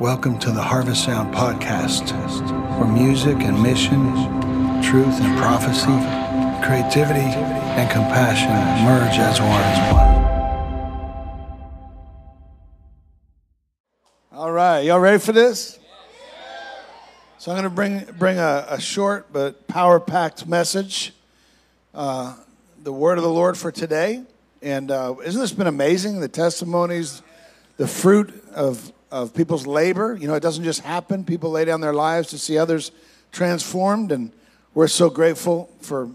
Welcome to the Harvest Sound Podcast, where music and mission, truth and prophecy, creativity and compassion merge as one. All right, y'all ready for this? So I'm going to bring bring a, a short but power-packed message, uh, the word of the Lord for today. And uh, isn't this been amazing? The testimonies, the fruit of of people's labor. You know, it doesn't just happen. People lay down their lives to see others transformed, and we're so grateful for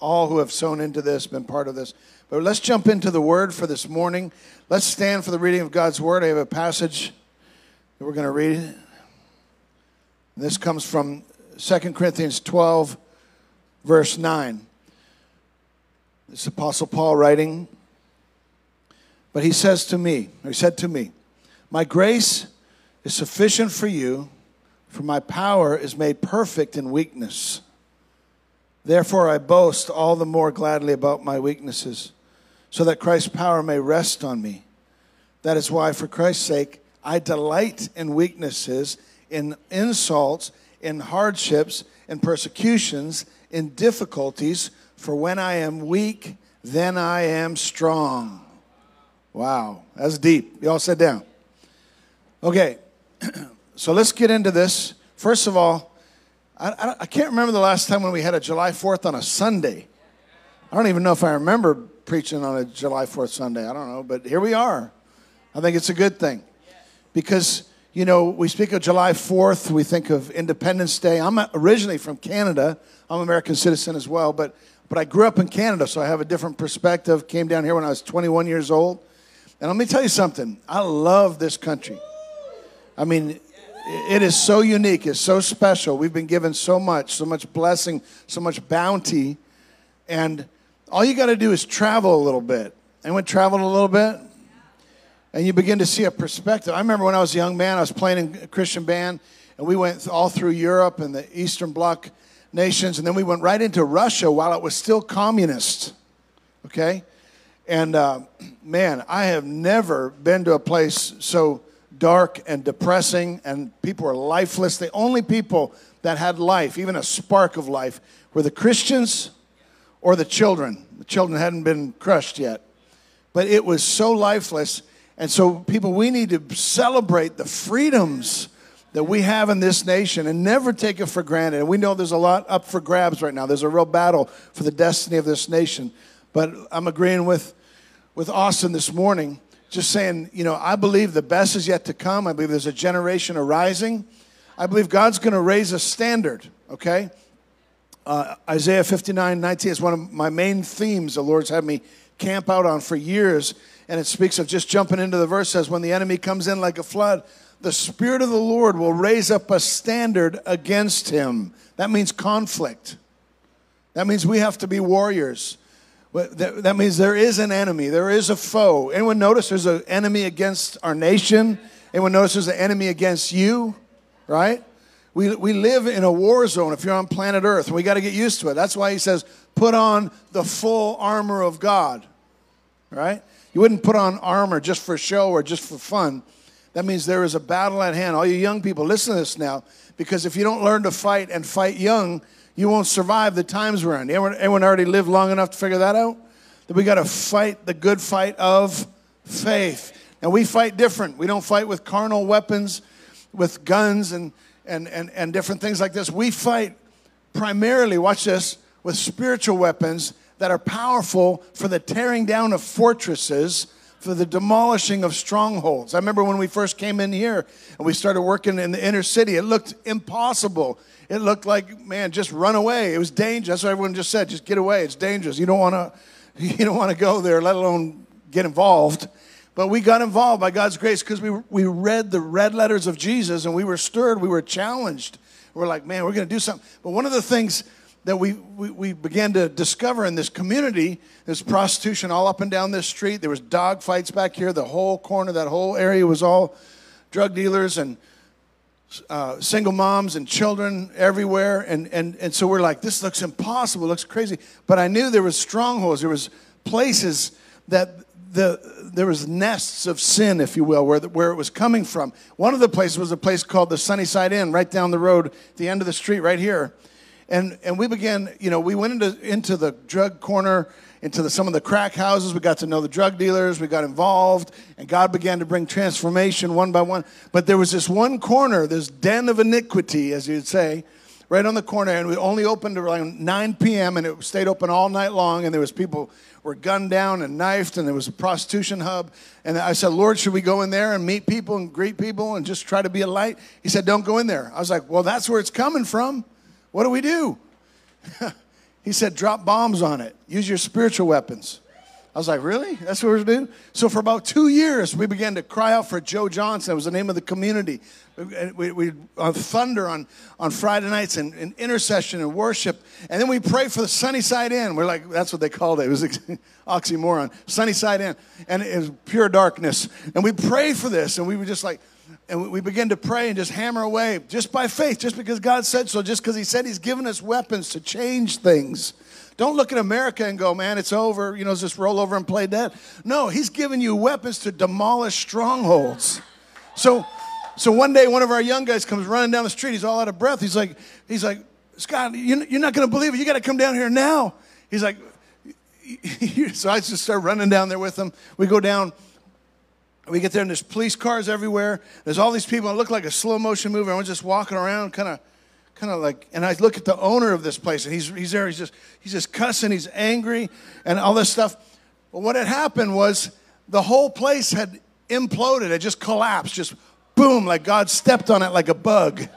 all who have sown into this, been part of this. But let's jump into the word for this morning. Let's stand for the reading of God's word. I have a passage that we're going to read. This comes from 2 Corinthians 12, verse 9. This is Apostle Paul writing. But he says to me, or he said to me, my grace is sufficient for you, for my power is made perfect in weakness. Therefore, I boast all the more gladly about my weaknesses, so that Christ's power may rest on me. That is why, for Christ's sake, I delight in weaknesses, in insults, in hardships, in persecutions, in difficulties, for when I am weak, then I am strong. Wow, that's deep. Y'all sit down. Okay, so let's get into this. First of all, I, I, I, can't remember the last time when we had a July 4th on a Sunday. I don't even know if I remember preaching on a July 4th Sunday. I don't know, but here we are. I think it's a good thing because, you know, we speak of July 4th, we think of Independence Day. I'm originally from Canada, I'm an American citizen as well, but, but I grew up in Canada, so I have a different perspective. Came down here when I was 21 years old. And let me tell you something I love this country. I mean, it is so unique, it's so special. We've been given so much, so much blessing, so much bounty. And all you got to do is travel a little bit. Anyone traveled a little bit? And you begin to see a perspective. I remember when I was a young man, I was playing in a Christian band, and we went all through Europe and the Eastern Bloc nations, and then we went right into Russia while it was still communist. Okay? And uh, man, I have never been to a place so dark and depressing, and people were lifeless. The only people that had life, even a spark of life, were the Christians or the children. The children hadn't been crushed yet. But it was so lifeless. And so, people, we need to celebrate the freedoms that we have in this nation and never take it for granted. And we know there's a lot up for grabs right now. There's a real battle for the destiny of this nation. But I'm agreeing with, with Austin this morning just saying, you know, I believe the best is yet to come. I believe there's a generation arising. I believe God's going to raise a standard, okay? Uh, Isaiah 59 19 is one of my main themes the Lord's had me camp out on for years. And it speaks of just jumping into the verse says, when the enemy comes in like a flood, the Spirit of the Lord will raise up a standard against him. That means conflict. That means we have to be warriors. That means there is an enemy, there is a foe. Anyone notice there's an enemy against our nation? Anyone notice there's an enemy against you? Right? We, we live in a war zone if you're on planet Earth, we got to get used to it. That's why he says, put on the full armor of God. Right? You wouldn't put on armor just for show or just for fun. That means there is a battle at hand. All you young people, listen to this now, because if you don't learn to fight and fight young, you won't survive the times we're in. Anyone, anyone already lived long enough to figure that out? That we got to fight the good fight of faith. And we fight different. We don't fight with carnal weapons, with guns and, and, and, and different things like this. We fight primarily, watch this, with spiritual weapons that are powerful for the tearing down of fortresses, for the demolishing of strongholds. I remember when we first came in here and we started working in the inner city, it looked impossible it looked like, man, just run away. It was dangerous. That's what everyone just said. Just get away. It's dangerous. You don't want to, you don't want to go there, let alone get involved. But we got involved by God's grace because we, we read the red letters of Jesus and we were stirred. We were challenged. We're like, man, we're going to do something. But one of the things that we, we, we, began to discover in this community there's prostitution all up and down this street. There was dog fights back here. The whole corner, that whole area was all drug dealers and uh, single moms and children everywhere and, and, and so we're like this looks impossible looks crazy but i knew there was strongholds there was places that the, there was nests of sin, if you will, where, the, where it was coming from. One of the places was a place called the Sunnyside Inn, right down the road, the end of the street, right here. And, and we began, you know, we went into, into the drug corner, into the, some of the crack houses. We got to know the drug dealers. We got involved, and God began to bring transformation one by one. But there was this one corner, this den of iniquity, as you'd say, right on the corner, and we only opened around 9 p.m. and it stayed open all night long. And there was people were gunned down and knifed, and there was a prostitution hub. And I said, Lord, should we go in there and meet people and greet people and just try to be a light? He said, Don't go in there. I was like, Well, that's where it's coming from. What do we do? he said, Drop bombs on it. Use your spiritual weapons. I was like, really? That's what we're doing? So for about two years, we began to cry out for Joe Johnson. That was the name of the community. We, we, on thunder on, on Friday nights and, and, intercession and worship. And then we pray for the Sunnyside Inn. We're like, that's what they called it. It was oxymoron. Sunnyside Inn. And it was pure darkness. And we prayed for this. And we were just like, and we begin to pray and just hammer away just by faith, just because God said so, just because He said He's given us weapons to change things. Don't look at America and go, man, it's over. You know, just roll over and play dead. No, he's given you weapons to demolish strongholds. So, so one day, one of our young guys comes running down the street. He's all out of breath. He's like, he's like, Scott, you're not going to believe it. You got to come down here now. He's like, so I just start running down there with him. We go down. We get there, and there's police cars everywhere. There's all these people. It looked like a slow motion movie. I'm just walking around, kind of kind of like, and I look at the owner of this place, and he's, he's there, he's just, he's just cussing, he's angry, and all this stuff. But what had happened was the whole place had imploded, it just collapsed, just boom, like God stepped on it like a bug.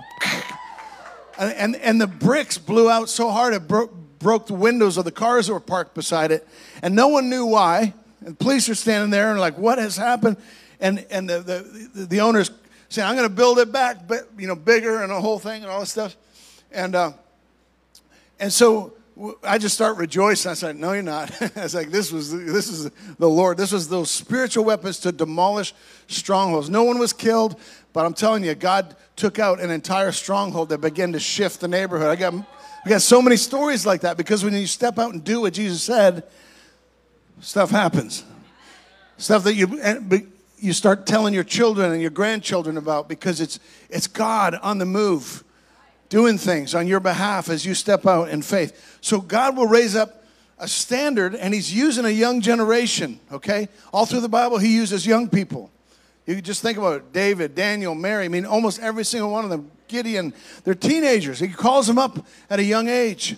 and, and, and the bricks blew out so hard it broke, broke the windows of the cars that were parked beside it, and no one knew why. And police are standing there and like, what has happened? And, and the, the, the owner's saying, I'm going to build it back, but, you know, bigger and the whole thing and all this stuff. And, uh, and so I just start rejoicing. I said, No, you're not. I was like, this was this is the Lord. This was those spiritual weapons to demolish strongholds. No one was killed, but I'm telling you, God took out an entire stronghold that began to shift the neighborhood. I got I got so many stories like that because when you step out and do what Jesus said, stuff happens. Stuff that you you start telling your children and your grandchildren about because it's it's God on the move doing things on your behalf as you step out in faith. So God will raise up a standard, and He's using a young generation, okay? All through the Bible, He uses young people. You just think about it David, Daniel, Mary. I mean, almost every single one of them, Gideon, they're teenagers. He calls them up at a young age.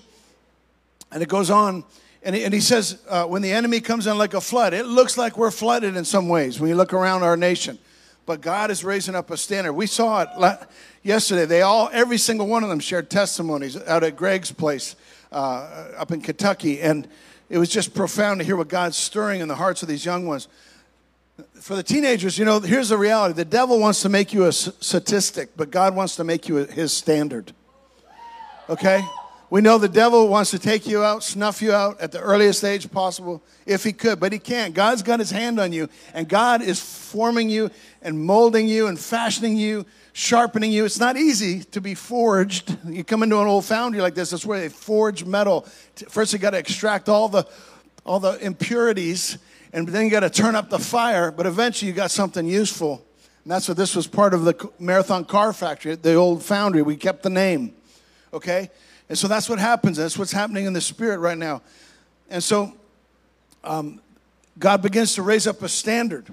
And it goes on. And he, and he says, uh, when the enemy comes in like a flood, it looks like we're flooded in some ways when you look around our nation. But God is raising up a standard. We saw it yesterday. They all, every single one of them shared testimonies out at Greg's place uh, up in Kentucky. And it was just profound to hear what God's stirring in the hearts of these young ones. For the teenagers, you know, here's the reality the devil wants to make you a statistic, but God wants to make you his standard. Okay? We know the devil wants to take you out, snuff you out at the earliest age possible, if he could, but he can't. God's got his hand on you, and God is forming you and molding you and fashioning you, sharpening you. It's not easy to be forged. You come into an old foundry like this, that's where they forge metal. First, you got to extract all the, all the impurities, and then you got to turn up the fire, but eventually you got something useful. And that's what this was part of the Marathon Car Factory, the old foundry. We kept the name, okay? And so that's what happens. That's what's happening in the spirit right now. And so um, God begins to raise up a standard.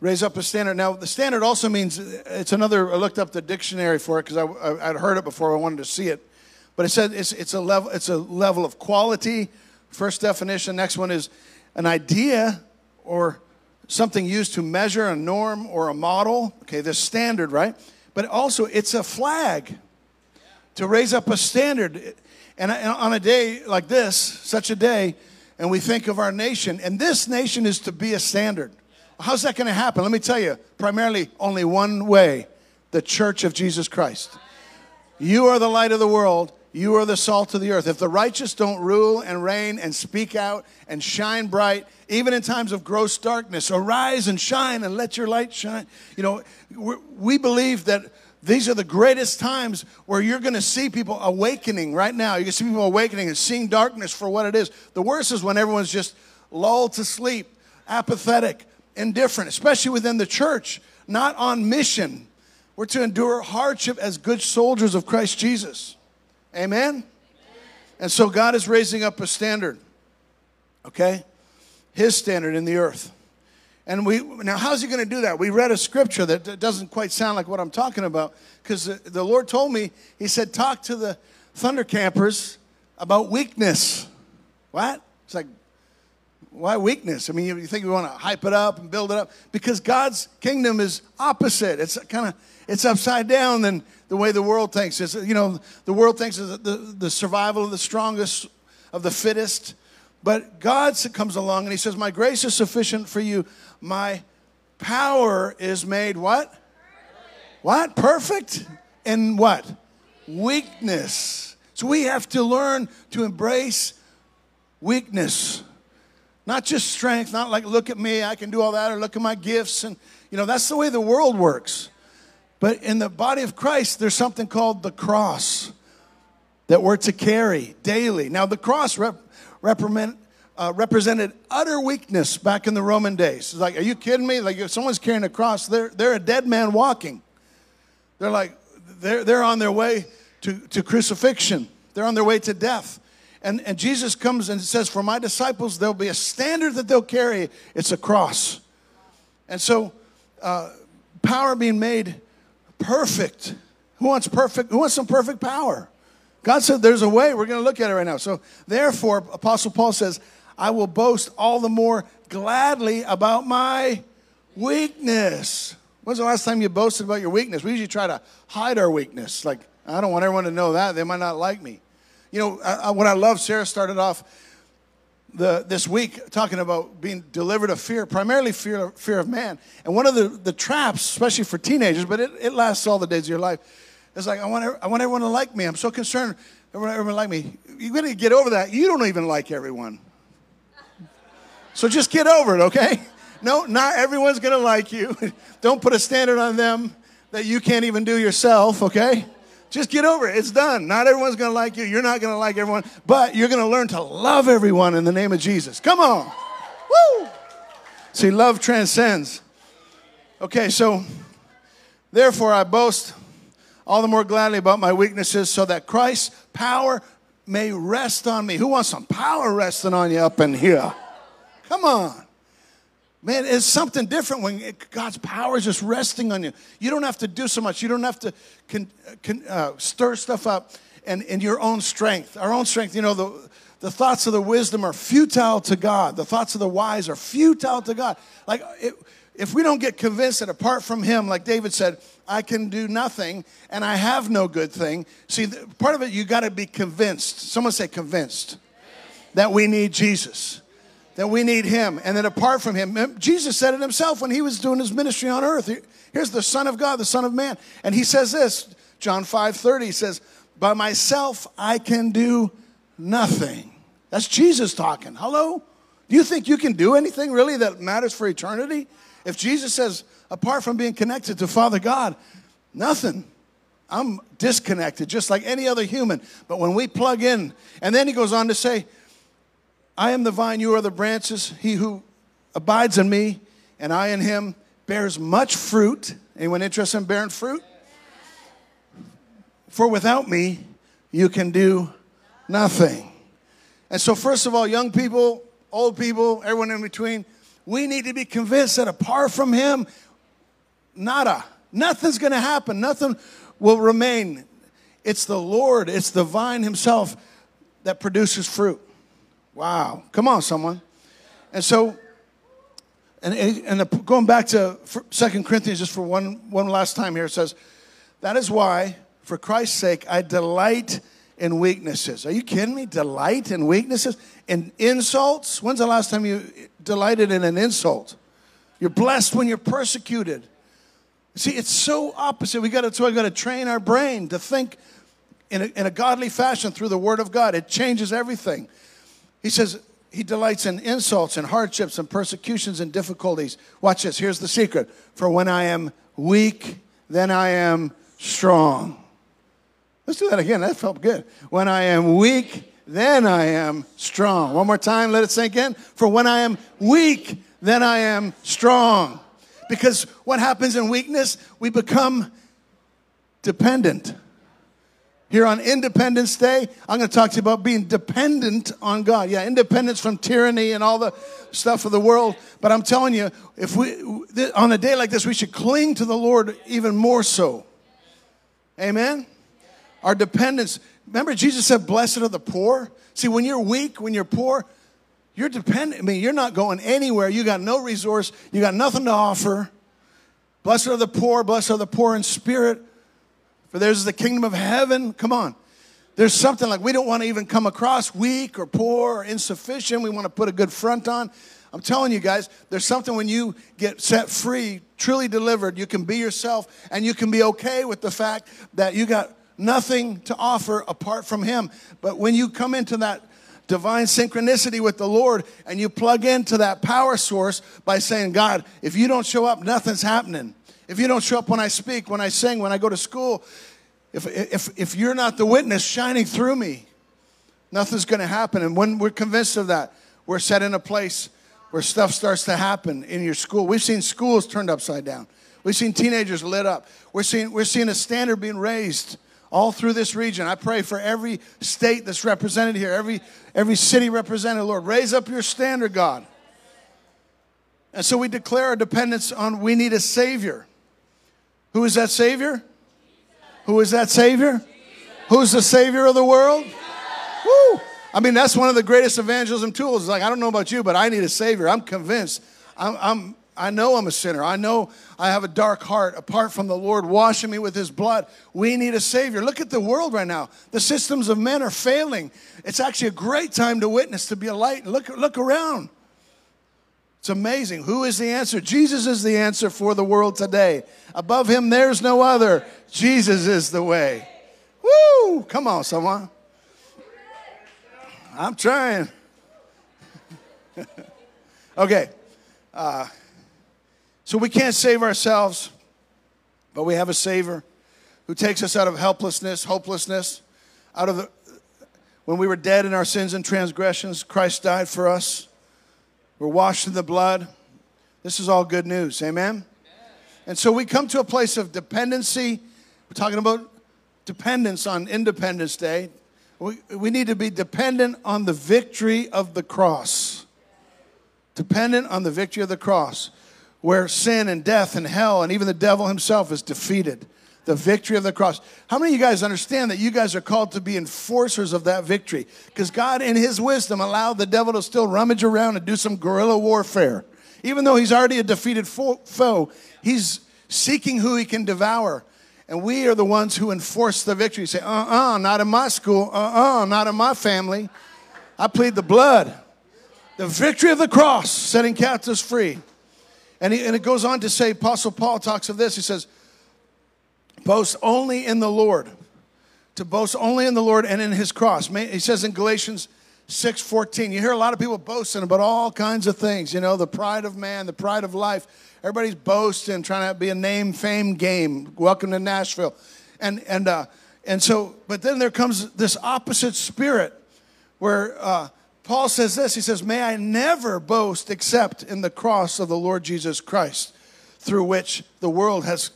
Raise up a standard. Now, the standard also means it's another. I looked up the dictionary for it because I, would heard it before. I wanted to see it, but it said it's, it's a level. It's a level of quality. First definition. Next one is an idea or something used to measure a norm or a model. Okay, the standard, right? But also, it's a flag to raise up a standard. And on a day like this, such a day, and we think of our nation, and this nation is to be a standard. How's that going to happen? Let me tell you, primarily only one way the church of Jesus Christ. You are the light of the world. You are the salt of the earth. If the righteous don't rule and reign and speak out and shine bright, even in times of gross darkness, arise and shine and let your light shine. You know, we believe that these are the greatest times where you're going to see people awakening right now. You can see people awakening and seeing darkness for what it is. The worst is when everyone's just lulled to sleep, apathetic, indifferent, especially within the church, not on mission. We're to endure hardship as good soldiers of Christ Jesus. Amen? And so God is raising up a standard, okay? His standard in the earth. And we now, how's he going to do that? We read a scripture that doesn't quite sound like what I'm talking about because the, Lord told me, He said, talk to the thunder campers about weakness. What? It's like, why weakness? I mean, you think we want to hype it up and build it up because God's kingdom is opposite. It's kind of it's upside down than the way the world thinks. It's, you know, the world thinks the, the, the survival of the strongest, of the fittest. But God comes along and He says, "My grace is sufficient for you. My power is made what? What? Perfect? In what? Weakness. So we have to learn to embrace weakness. Not just strength, not like, look at me, I can do all that, or look at my gifts. And, you know, that's the way the world works. But in the body of Christ, there's something called the cross that we're to carry daily. Now, the cross rep- uh, represented utter weakness back in the Roman days. It's like, are you kidding me? Like, if someone's carrying a cross, they're, they're a dead man walking. They're like, they're, they're on their way to, to crucifixion, they're on their way to death. And, and Jesus comes and says, For my disciples, there'll be a standard that they'll carry. It's a cross. And so, uh, power being made perfect. Who wants perfect? Who wants some perfect power? God said there's a way. We're going to look at it right now. So, therefore, Apostle Paul says, I will boast all the more gladly about my weakness. When's the last time you boasted about your weakness? We usually try to hide our weakness. Like, I don't want everyone to know that. They might not like me. You know, I, I, what I love, Sarah started off the, this week talking about being delivered of fear, primarily fear, fear of man. And one of the, the traps, especially for teenagers, but it, it lasts all the days of your life, is like, I want, I want everyone to like me. I'm so concerned everyone, everyone like me. You got to get over that. You don't even like everyone. So just get over it, okay? No, not everyone's to like you. Don't put a standard on them that you can't even do yourself, okay? Just get over it. It's done. Not everyone's to like you. You're not to like everyone, but you're to learn to love everyone in the name of Jesus. Come on. Woo! See, love transcends. Okay, so therefore I boast all the more gladly about my weaknesses so that Christ's power may rest on me. Who wants some power resting on you up in here? Come on. Man, it's something different when God's power is just resting on you. You don't have to do so much. You don't have to con, con, uh, stir stuff up and in your own strength. Our own strength, you know, the, the thoughts of the wisdom are futile to God. The thoughts of the wise are futile to God. Like, it, if we don't get convinced that apart from Him, like David said, I can do nothing and I have no good thing. See, part of it, you got to be convinced. Someone say convinced that we need Jesus that we need him. And that apart from him jesus said it himself when he was doing his ministry on earth. Here's the son of god the son of man. And he says this john 5 30 he says by myself i can do nothing. That's jesus talking. Hello? Do you think you can do anything really that matters for eternity? If jesus says apart from being connected to father god nothing. I'm disconnected just like any other human. But when we plug in and then he goes on to say I am the vine, you are the branches. He who abides in me and I in him bears much fruit. Anyone interested in bearing fruit? For without me, you can do nothing. And so, first of all, young people, old people, everyone in between, we need to be convinced that apart from him, nada, nothing's going to happen. Nothing will remain. It's the Lord, it's the vine himself that produces fruit. Wow. Come on, someone. And so, and, and going back to Second Corinthians just for one, one last time here, it says, That is why, for Christ's sake, I delight in weaknesses. Are you kidding me? Delight in weaknesses? In insults? When's the last time you delighted in an insult? You're blessed when you're persecuted. See, it's so opposite. We got to, so we got to train our brain to think in a, in a godly fashion through the Word of God. It changes everything. He says he delights in insults and hardships and persecutions and difficulties. Watch this. Here's the secret. For when I am weak, then I am strong. Let's do that again. That felt good. When I am weak, then I am strong. One more time, let it sink in. For when I am weak, then I am strong. Because what happens in weakness, we become dependent. Here on Independence Day, I'm going to talk to you about being dependent on God. Yeah, independence from tyranny and all the stuff of the world. But I'm telling you, if we on a day like this, we should cling to the Lord even more so. Amen. Our dependence. Remember, Jesus said, "Blessed are the poor." See, when you're weak, when you're poor, you're dependent. I mean, you're not going anywhere. You got no resource. You got nothing to offer. Blessed are the poor. Blessed are the poor in spirit for theirs is the kingdom of heaven. Come on. There's something like we don't want to even come across weak or poor or insufficient. We want to put a good front on. I'm telling you guys, there's something when you get set free, truly delivered, you can be yourself and you can be okay with the fact that you got nothing to offer apart from Him. But when you come into that divine synchronicity with the Lord and you plug into that power source by saying, God, if you don't show up, nothing's happening. If you don't show up when I speak, when I sing, when I go to school, if, if, if you're not the witness shining through me, nothing's going to happen. And when we're convinced of that, we're set in a place where stuff starts to happen in your school. We've seen schools turned upside down. We've seen teenagers lit up. We're seeing, we're seeing a standard being raised all through this region. I pray for every state that's represented here, every, every city represented, Lord. Raise up your standard, God. And so we declare our dependence on we need a Savior. Who is that Savior? Who is that Savior? Who's the Savior of the world? Woo! I mean, that's one of the greatest evangelism tools. Like, I don't know about you, but I need a Savior. I'm convinced. I'm, I'm, I know I'm a sinner. I know I have a dark heart apart from the Lord washing me with His blood. We need a Savior. Look at the world right now. The systems of men are failing. It's actually a great time to witness, to be a light. Look, look around. It's amazing. Who is the answer? Jesus is the answer for the world today. Above him, there's no other. Jesus is the way. Woo! Come on, someone. I'm trying. okay. Uh, so we can't save ourselves, but we have a Savior who takes us out of helplessness, hopelessness, out of the. When we were dead in our sins and transgressions, Christ died for us. We're washed in the blood. This is all good news. Amen? And so we come to a place of dependency. We're talking about dependence on Independence Day. We, we need to be dependent on the victory of the cross. Dependent on the victory of the cross, where sin and death and hell and even the devil himself is defeated the victory of the cross. How many of you guys understand that you guys are called to be enforcers of that victory? Because God, in His wisdom, allowed the devil to still rummage around and do some guerrilla warfare. Even though he's already a defeated foe, he's seeking who he can devour. And we are the ones who enforce the victory. Say, uh uh-uh, uh, not in my school, uh uh-uh, uh, not in my family. I plead the blood. The victory of the cross, setting captives free. And, he, and it goes on to say, Apostle Paul talks of this. He says, Boast only in the Lord. To boast only in the Lord and in his cross. He says in Galatians 6:14. You hear a lot of people boasting about all kinds of things, you know, the pride of man, the pride of life. Everybody's boasting, trying to be a name fame game. Welcome to Nashville. And and uh and so but then there comes this opposite spirit where uh Paul says this, he says, May I never boast except in the cross of the Lord Jesus Christ, through which the world has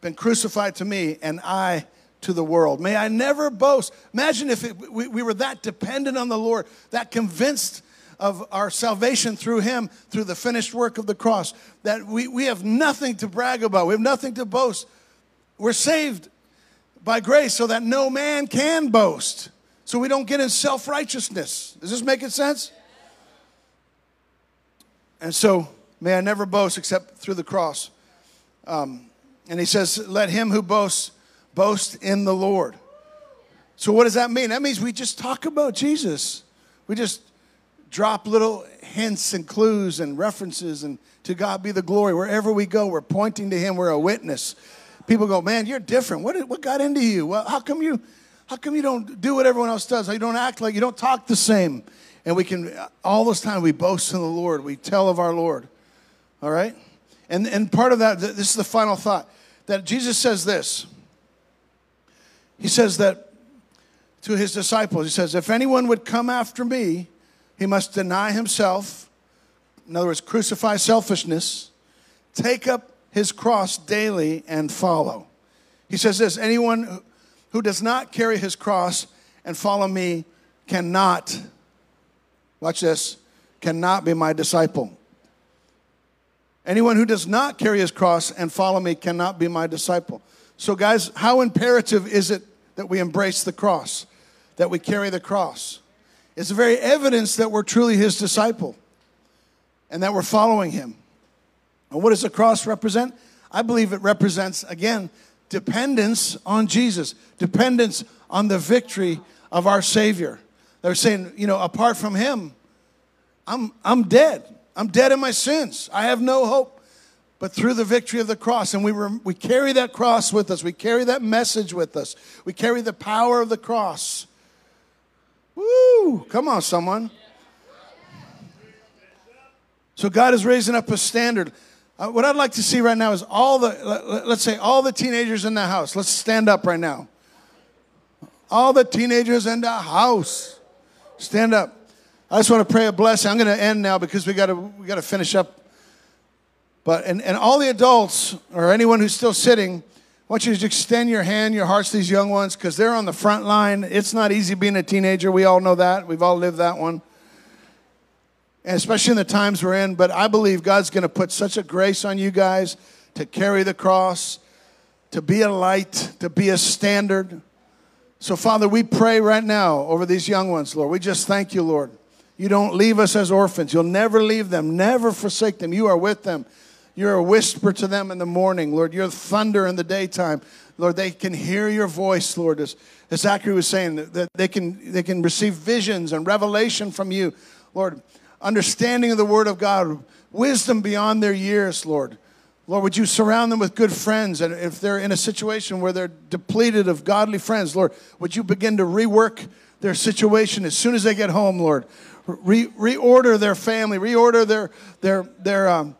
been crucified to me and I to the world. May I never boast. Imagine if it, we, we were that dependent on the Lord, that convinced of our salvation through Him, through the finished work of the cross, that we, we have nothing to brag about, we have nothing to boast. We're saved by grace so that no man can boast. So we don't get in self righteousness. Does this make sense? And so, may I never boast except through the cross. Um, and he says, Let him who boasts boast in the Lord. So, what does that mean? That means we just talk about Jesus. We just drop little hints and clues and references, and to God be the glory. Wherever we go, we're pointing to Him, we're a witness. People go, Man, you're different. What, what got into you? Well, how come you? How come you don't do what everyone else does? How you don't act like you don't talk the same? And we can, all those times, we boast in the Lord. We tell of our Lord. All right? And, and part of that, this is the final thought that Jesus says this. He says that to his disciples. He says, If anyone would come after me, he must deny himself. In other words, crucify selfishness, take up his cross daily, and follow. He says this anyone who does not carry his cross and follow me cannot, watch this, cannot be my disciple. Anyone who does not carry his cross and follow me cannot be my disciple. So, guys, how imperative is it that we embrace the cross, that we carry the cross? It's the very evidence that we're truly his disciple and that we're following him. And what does the cross represent? I believe it represents, again, dependence on Jesus, dependence on the victory of our Savior. They're saying, you know, apart from Him, I'm, I'm dead. I'm dead in my sins. I have no hope. But through the victory of the cross, and we, we carry that cross with us, we carry that message with us, we carry the power of the cross. Woo! Come on, someone. So God is raising up a standard. Uh, what I'd like to see right now is all the, let, let's say, all the teenagers in the house. Let's stand up right now. All the teenagers in the house. Stand up. I just want to pray a blessing. I'm going to end now because we got to we got to finish up. But and, and all the adults or anyone who's still sitting, I want you to extend your hand, your hearts to these young ones because they're on the front line. It's not easy being a teenager. We all know that. We've all lived that one and especially in the times we're in. But I believe God's going to put such a grace on you guys to carry the cross, to be a light, to be a standard. So, Father, we pray right now over these young ones, Lord. We just thank you, Lord. You don't leave us as orphans. You'll never leave them, never forsake them. You are with them. You're a whisper to them in the morning, Lord. You're thunder in the daytime. Lord, they can hear your voice, Lord. As, as Zachary was saying, that they can, they can receive visions and revelation from you. Lord, understanding of the Word of God, wisdom beyond their years, Lord. Lord, would you surround them with good friends? And if they're in a situation where they're depleted of godly friends, Lord, would you begin to rework their situation as soon as they get home, Lord? Re- reorder their family, reorder their, their, their, um,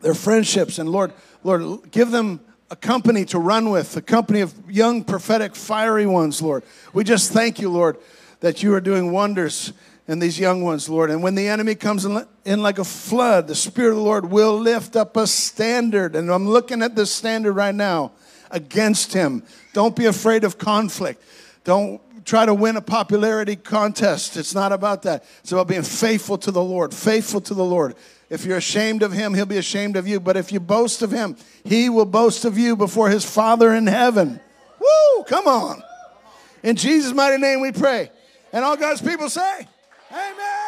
their friendships. And Lord, Lord, give them a company to run with, a company of young, prophetic, fiery ones, Lord. We just thank you, Lord, that you are doing wonders in these young ones, Lord. And when the enemy comes in like a flood, the Spirit of the Lord will lift up a standard. And I'm looking at this standard right now against him. Don't be afraid of conflict. Don't try to win a popularity contest. It's not about that. It's about being faithful to the Lord, faithful to the Lord. If you're ashamed of him, he'll be ashamed of you. But if you boast of him, he will boast of you before his Father in heaven. Woo! Come on. In Jesus' mighty name we pray. And all God's people say, Amen.